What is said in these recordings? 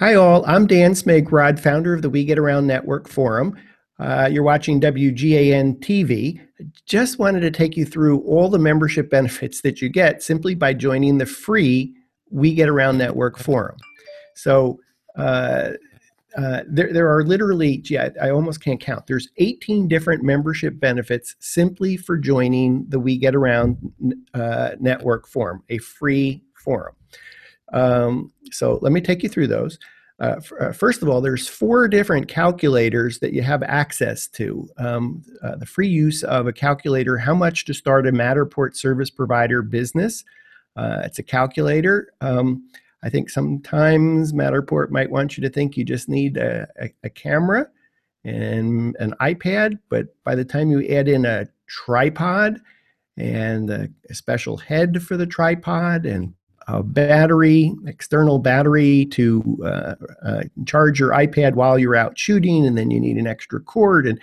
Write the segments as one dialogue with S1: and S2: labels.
S1: Hi, all. I'm Dan Smigrod, founder of the We Get Around Network Forum. Uh, you're watching WGAN TV. Just wanted to take you through all the membership benefits that you get simply by joining the free We Get Around Network Forum. So, uh, uh, there, there are literally, gee, I, I, almost can't count. There's 18 different membership benefits simply for joining the We Get Around uh, Network Forum, a free forum. Um, so let me take you through those. Uh, f- uh, first of all, there's four different calculators that you have access to. Um, uh, the free use of a calculator, how much to start a Matterport service provider business. Uh, it's a calculator. Um, I think sometimes Matterport might want you to think you just need a, a, a camera and an iPad, but by the time you add in a tripod and a, a special head for the tripod and a battery, external battery to uh, uh, charge your iPad while you're out shooting, and then you need an extra cord. And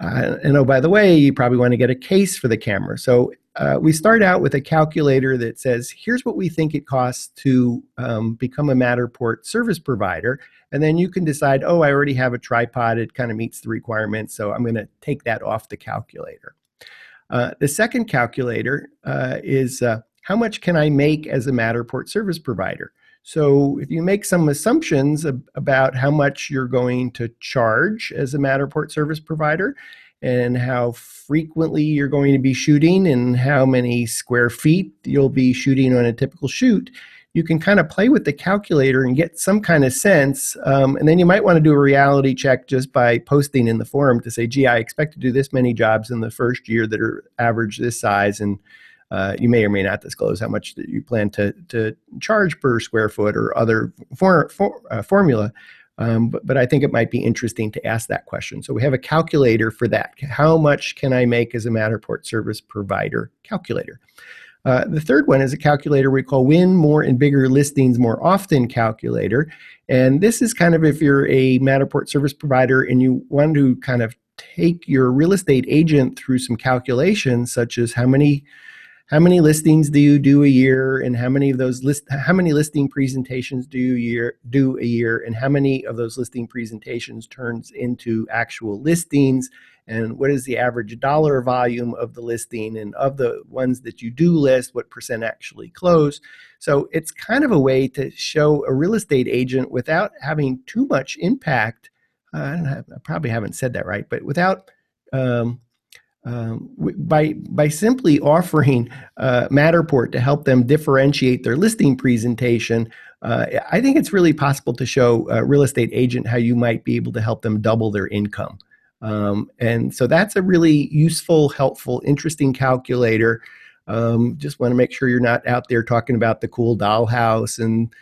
S1: uh, and oh, by the way, you probably want to get a case for the camera. So uh, we start out with a calculator that says, here's what we think it costs to um, become a Matterport service provider. And then you can decide, oh, I already have a tripod. It kind of meets the requirements. So I'm going to take that off the calculator. Uh, the second calculator uh, is how much can I make as a Matterport service provider? So if you make some assumptions ab- about how much you're going to charge as a Matterport service provider, and how frequently you're going to be shooting and how many square feet you'll be shooting on a typical shoot, you can kind of play with the calculator and get some kind of sense. Um, and then you might want to do a reality check just by posting in the forum to say, gee, I expect to do this many jobs in the first year that are average this size. And uh, you may or may not disclose how much that you plan to, to charge per square foot or other for, for, uh, formula. Um, but, but I think it might be interesting to ask that question. So we have a calculator for that. How much can I make as a Matterport service provider calculator? Uh, the third one is a calculator we call Win More and Bigger Listings More Often calculator. And this is kind of if you're a Matterport service provider and you want to kind of take your real estate agent through some calculations, such as how many how many listings do you do a year and how many of those list how many listing presentations do you year do a year and how many of those listing presentations turns into actual listings? And what is the average dollar volume of the listing? And of the ones that you do list what percent actually close? So it's kind of a way to show a real estate agent without having too much impact. I, have, I probably haven't said that right but without um, um, by by simply offering uh, Matterport to help them differentiate their listing presentation, uh, I think it's really possible to show a real estate agent how you might be able to help them double their income. Um, and so that's a really useful, helpful, interesting calculator. Um, just want to make sure you're not out there talking about the cool dollhouse and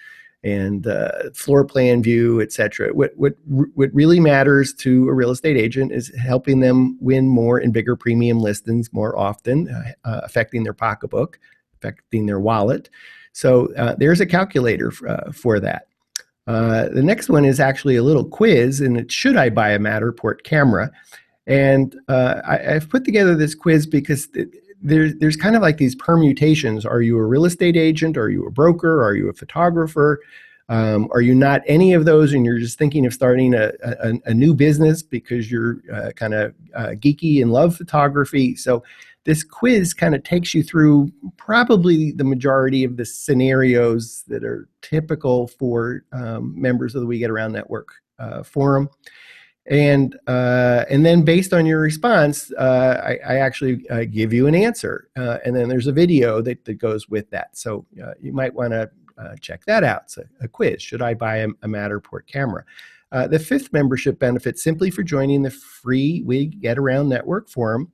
S1: and uh, floor plan view, et cetera. What, what, what really matters to a real estate agent is helping them win more and bigger premium listings more often, uh, uh affecting their pocketbook, affecting their wallet. So uh, there's a calculator uh, for that. Uh, the next one is actually a little quiz, and it's should I buy a Matterport camera? And I, have put together this quiz because it, there's there's kind of like these permutations. Are you a real estate agent? Are you a broker? Are you a photographer? Um, are you not any of those and you're just thinking of starting a, a, a new business because you're uh, kind of uh, geeky and love photography? So, this quiz kind of takes you through probably the majority of the scenarios that are typical for um, members of the We Get Around Network uh, forum and uh, and then based on your response, uh, I, I, actually uh, give you an answer, uh, and then there's a video that, that goes with that. So uh, you might want to uh, check that out. It's a, a, quiz. Should I buy a, a Matterport camera? the fifth membership benefit, simply for joining the free We Get Around Network forum,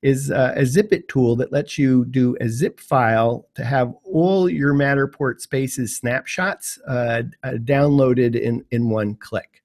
S1: is a Zipit tool that lets you do a zip file to have all your Matterport Spaces snapshots downloaded in in one click.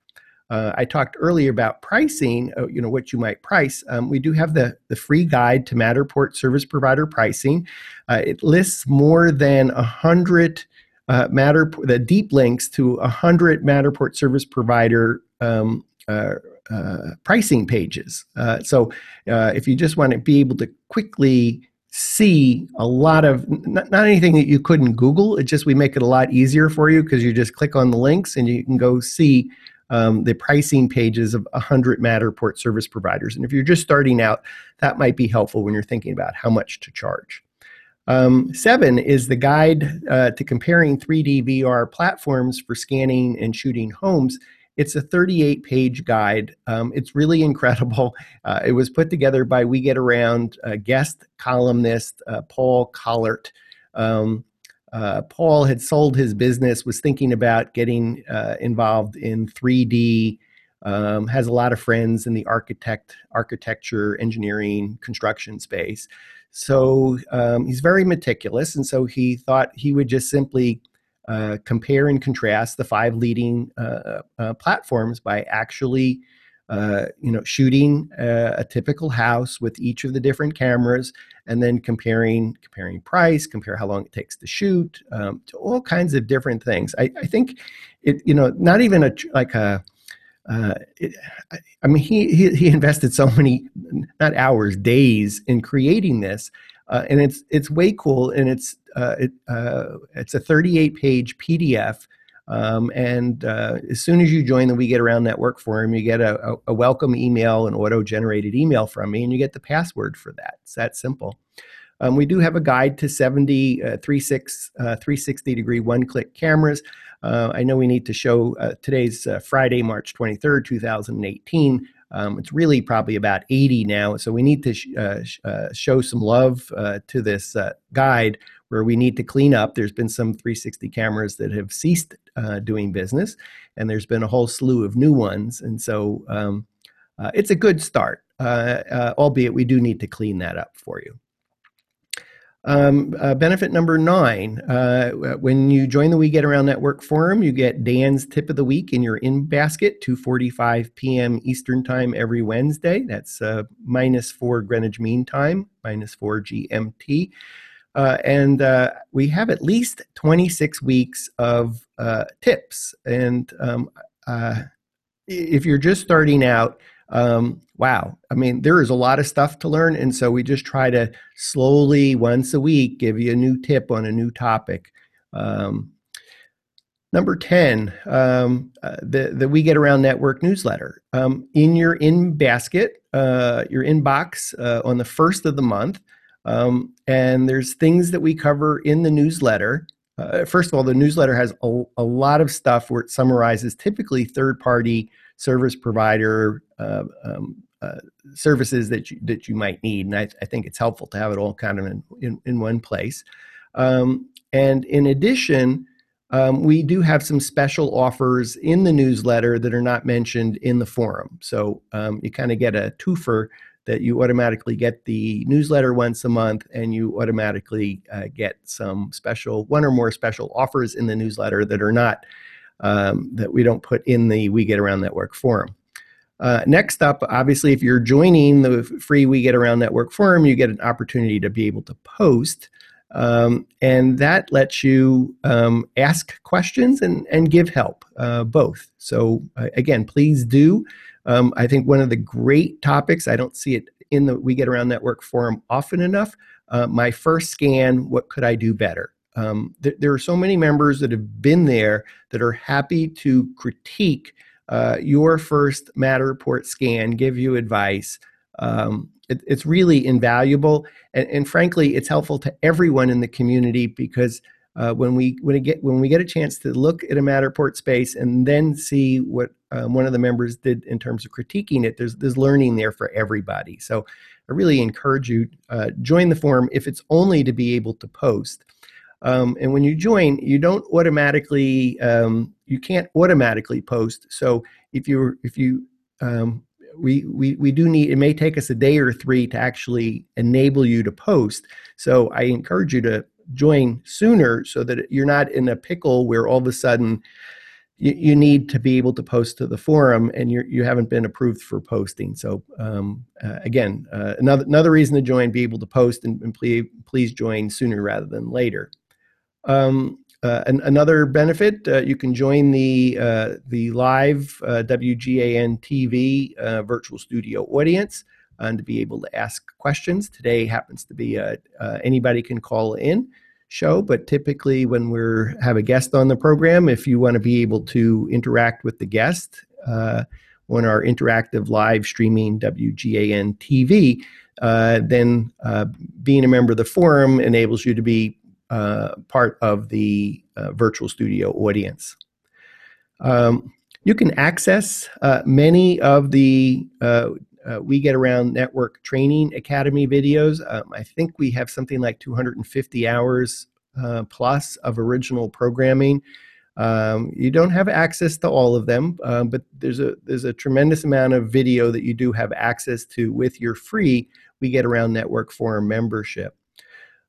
S1: Uh, I talked earlier about pricing, uh, you know, what you might price. Um, we do have the, the free guide to Matterport service provider pricing. Uh, it lists more than a hundred uh, Matter the deep links to a hundred Matterport service provider um, uh, uh, pricing pages. so if you just want to be able to quickly see a lot of not, not, anything that you couldn't google it just we make it a lot easier for you because you just click on the links and you can go see um, the pricing pages of 100 matterport service providers and if you're just starting out that might be helpful when you're thinking about how much to charge um, seven is the guide uh, to comparing 3d vr platforms for scanning and shooting homes it's a 38 page guide. Um, it's really incredible. Uh, it was put together by We Get Around uh, guest columnist uh, Paul Collart. Um, uh, Paul had sold his business, was thinking about getting uh, involved in 3D. Um, has a lot of friends in the architect, architecture, engineering, construction space. So um, he's very meticulous, and so he thought he would just simply uh, compare and contrast the five leading uh, uh, platforms by actually uh, you know shooting a, a, typical house with each of the different cameras and then comparing comparing price compare how long it takes to shoot um, to all kinds of different things I, I, think it you know not even a like a uh, it, I mean, he, he, he invested so many, not hours, days in creating this, uh, and it's it's way cool, and it's uh, it, uh, it's a 38 page PDF. Um, and uh, as soon as you join the We Get Around Network forum, you get a, a, welcome email, an auto generated email from me, and you get the password for that. It's that simple. Um, we do have a guide to 70 uh, 36, uh, 360 degree one click cameras. Uh, I know we need to show uh, today's uh, Friday, March 23rd, 2018. Um, it's really probably about 80 now. So we need to sh- uh, sh- show some love to this guide where we need to clean up. There's been some 360 cameras that have ceased uh, doing business, and there's been a whole slew of new ones. And so um, uh, it's a good start, albeit we do need to clean that up for you. Um, uh, benefit number nine uh, when you join the We Get Around Network forum, you get Dan's tip of the week in your in basket, 2.45 p.m. Eastern Time every Wednesday. That's uh, minus 4 Greenwich Mean Time, minus 4 GMT. Uh, and uh, we have at least 26 weeks of uh, tips. And um, if you're just starting out, um, wow, I mean, there is a lot of stuff to learn. And so we just try to slowly, once a week, give you a new tip on a new topic. Um, number 10, um, uh, the, the We Get Around Network newsletter. Um, in your in basket, uh, your inbox uh, on the first of the month, um, and there's things that we cover in the newsletter. Uh, first of all, the newsletter has a, a lot of stuff where it summarizes typically third party service provider uh, um, uh, services that you, that you might need. And I, I, think it's helpful to have it all kind of in, in, in one place. Um, and in addition, um, we do have some special offers in the newsletter that are not mentioned in the forum. So um, you kind of get a twofer that you automatically get the newsletter once a month and you automatically uh, get some special, one or more special offers in the newsletter that are not um, that we don't put in the We Get Around Network forum. Uh, next up, obviously, if you're joining the free We Get Around Network forum, you get an opportunity to be able to post. Um, and that lets you um, ask questions and, and give help, uh, both. So, uh, again, please do. Um, I think one of the great topics, I don't see it in the We Get Around Network forum often enough. Uh, my first scan, what could I do better? Um, th- there are so many members that have been there that are happy to critique uh, your first Matterport scan, give you advice. Um, it, it's really invaluable, and, and, frankly, it's helpful to everyone in the community because uh, when we when we get when we get a chance to look at a Matterport space and then see what um, one of the members did in terms of critiquing it, there's there's learning there for everybody. So I really encourage you uh, join the forum if it's only to be able to post. Um, and when you join, you don't automatically, um, you can't automatically post. So if you if you um, we, we we do need it may take us a day or three to actually enable you to post. So I encourage you to join sooner so that you're not in a pickle where all of a sudden you, you need to be able to post to the forum and you're, you haven't been approved for posting. So um, uh, again, uh, another another reason to join, be able to post and, and please please join sooner rather than later. Um, uh, an, another benefit, uh, you can join the uh, the live uh, WGAN TV uh, virtual studio audience. And to be able to ask questions. Today happens to be a, uh, anybody can call in show, but typically when we're have a guest on the program, if you want to be able to interact with the guest uh, on our interactive live streaming WGAN TV, uh, then uh, being a member of the forum enables you to be uh, part of the uh, virtual studio audience. Um, you can access uh, many of the uh, we get around network training academy videos. Um, I think we have something like 250 hours uh, plus of original programming. Um, you don't have access to all of them, uh, but there's a there's a tremendous amount of video that you do have access to with your free We Get Around Network Forum membership.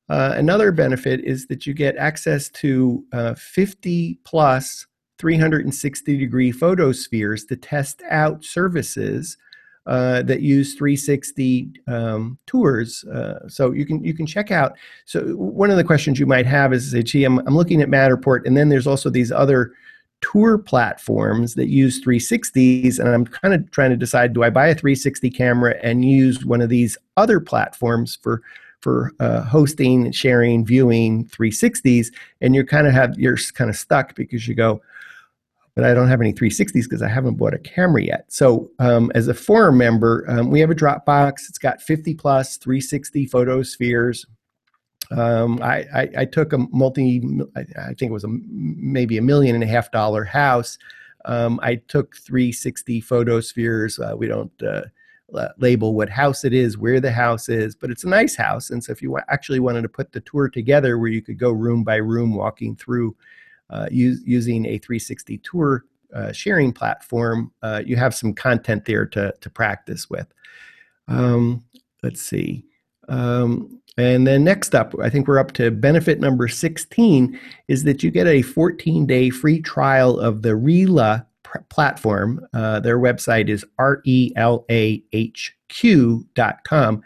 S1: Uh, another benefit is that you get access to uh, 50 plus 360 degree photospheres to test out services uh, that use 360 um, tours. Uh, so you can you can check out. So one of the questions you might have is, say, gee, I'm, I'm looking at Matterport, and then there's also these other tour platforms that use 360s, and I'm kind of trying to decide: do I buy a 360 camera and use one of these other platforms for for uh, hosting, sharing, viewing 360s? And you're kind of have you're kind of stuck because you go, but I don't have any 360s because I haven't bought a camera yet. So um, as a forum member, um, we have a Dropbox. It's got 50 plus 360 photospheres. Um, I, I, I, took a multi, I, think it was a maybe a million and a half dollar house. Um, I took 360 photospheres. Uh, we don't uh, label what house it is, where the house is, but it's a nice house. And so if you actually wanted to put the tour together where you could go room by room walking through use, using a 360 tour uh, sharing platform, uh, you have some content there to, to practice with. Um, let's see. Um, and then next up, I think we're up to benefit number 16 is that you get a 14 day free trial of the RELA pr- platform. Uh, their website is R E L A H Q.com.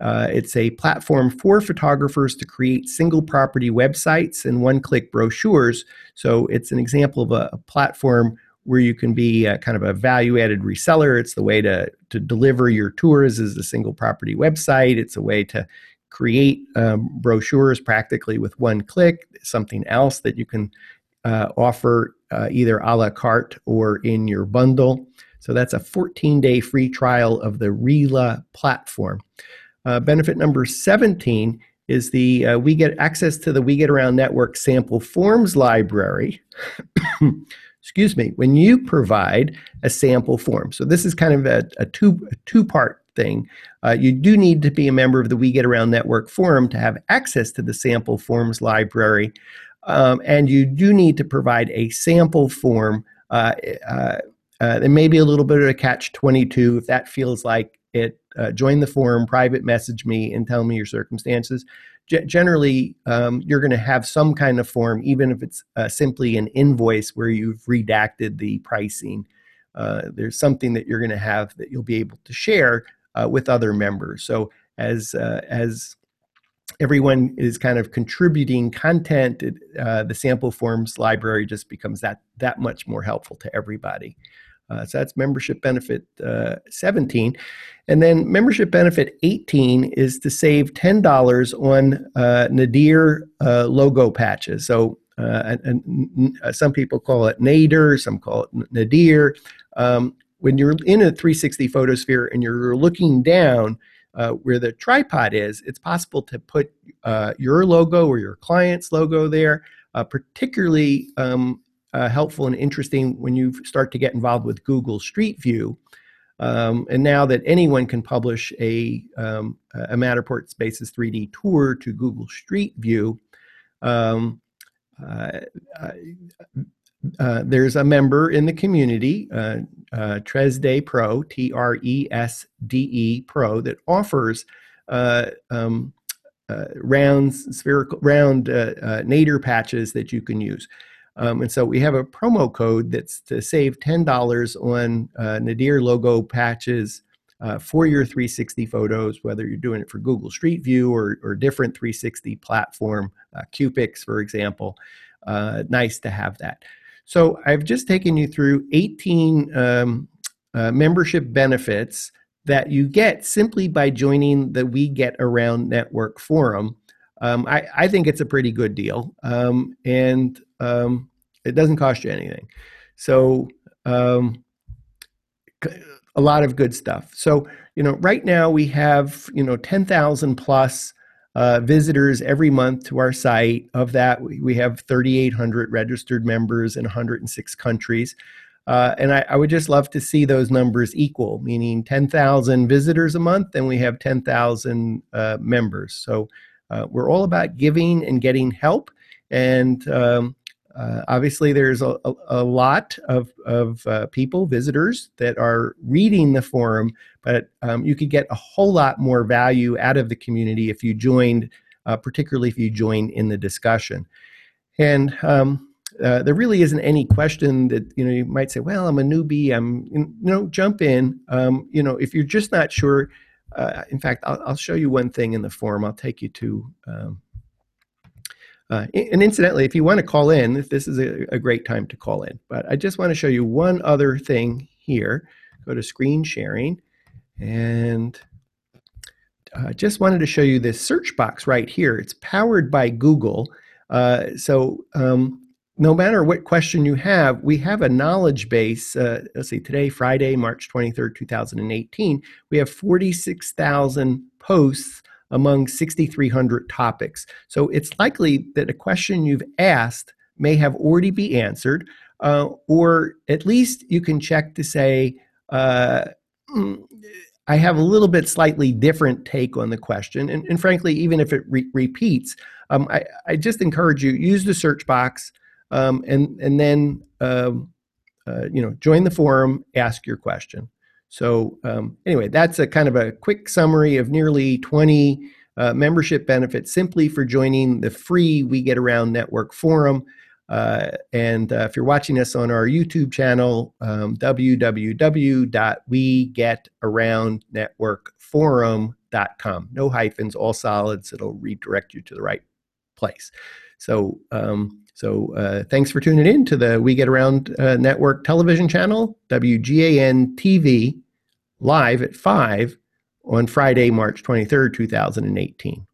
S1: Uh, it's a platform for photographers to create single property websites and one click brochures. So it's an example of a, a platform where you can be a, kind of a value added reseller. It's the way to, to deliver your tours as a single property website. It's a way to create um, brochures practically with one click, something else that you can uh, offer uh, either a la carte or in your bundle. So that's a 14 day free trial of the RELAH platform. Uh, benefit number 17 is the uh, we get access to the We Get Around Network sample forms library. Excuse me, when you provide a sample form. So this is kind of a, a two a two part thing. Uh, you do need to be a member of the We Get Around Network forum to have access to the sample forms library, um, and you do need to provide a sample form. Uh, uh, uh there may be a little bit of a catch 22 if that feels like it uh, join the forum, private message me, and tell me your circumstances. G- generally, um, you're going to have some kind of form, even if it's uh, simply an invoice where you've redacted the pricing. Uh, there's something that you're going to have that you'll be able to share uh, with other members. So as uh, as everyone is kind of contributing content, uh, the sample forms library just becomes that that much more helpful to everybody. Uh, so that's membership benefit uh, 17. And then membership benefit 18 is to save $10 on uh, Nadir uh, logo patches. So uh, and, and, uh, some people call it Nader, some call it Nadir. Um, when you're in a 360 photosphere and you're looking down where the tripod is, it's possible to put your logo or your client's logo there. particularly um, uh, helpful and interesting when you start to get involved with Google Street View. Um, and now that anyone can publish a, um, a Matterport Spaces 3D tour to Google Street View, um, uh, uh, uh, there's a member in the community, uh, uh, Tresde Pro, T R E S D E Pro, that offers um, round spherical round nadir patches that you can use. Um, and so we have a promo code that's to save $10 on uh, Nadir logo patches uh, for your 360 photos, whether you're doing it for Google Street View or, or different 360 platform, uh, Cupix, for example. Uh, nice to have that. So I've just taken you through 18 um, uh, membership benefits that you get simply by joining the We Get Around Network forum, um, I, I, think it's a pretty good deal. Um, and um, it doesn't cost you anything. So, um, a lot of good stuff. So, you know, right now we have, you know, 10,000 plus uh, visitors every month to our site. Of that, we, we have 3,800 registered members in 106 countries. Uh, and I, I, would just love to see those numbers equal, meaning 10,000 visitors a month, and we have 10,000 uh, members. So uh, we're all about giving and getting help. And um, uh, obviously, there's a, a, a lot of, of uh, people, visitors, that are reading the forum, but um, you could get a whole lot more value out of the community if you joined, uh, particularly if you join in the discussion. And um, uh, there really isn't any question that you know you might say well i'm a newbie i'm you know jump in um, you know if you're just not sure uh, in fact I'll, I'll, show you one thing in the form i'll take you to um, uh, and incidentally if you want to call in this is a, a, great time to call in but i just want to show you one other thing here go to screen sharing and I uh, just wanted to show you this search box right here. It's powered by Google. Uh, so um, no matter what question you have, we have a knowledge base. Uh, let's see, today, Friday, March 23rd, 2018, we have 46,000 posts among 6,300 topics. So it's likely that a question you've asked may have already be answered, uh, or at least you can check to say, uh, mm, I have a little bit slightly different take on the question. And, and frankly, even if it re- repeats, um, I, I just encourage you use the search box um, and and then um, uh, you know join the forum, ask your question. So um, anyway, that's a kind of a quick summary of nearly 20 uh, membership benefits simply for joining the free We Get Around Network forum. Uh, and uh, if you're watching us on our YouTube channel, um, www.wegetaroundnetworkforum.com. No hyphens, all solids. It'll redirect you to the right place. So um, so uh, thanks for tuning in to the We Get Around uh, Network television channel, WGAN TV, live at 5 on Friday, March 23rd, 2018.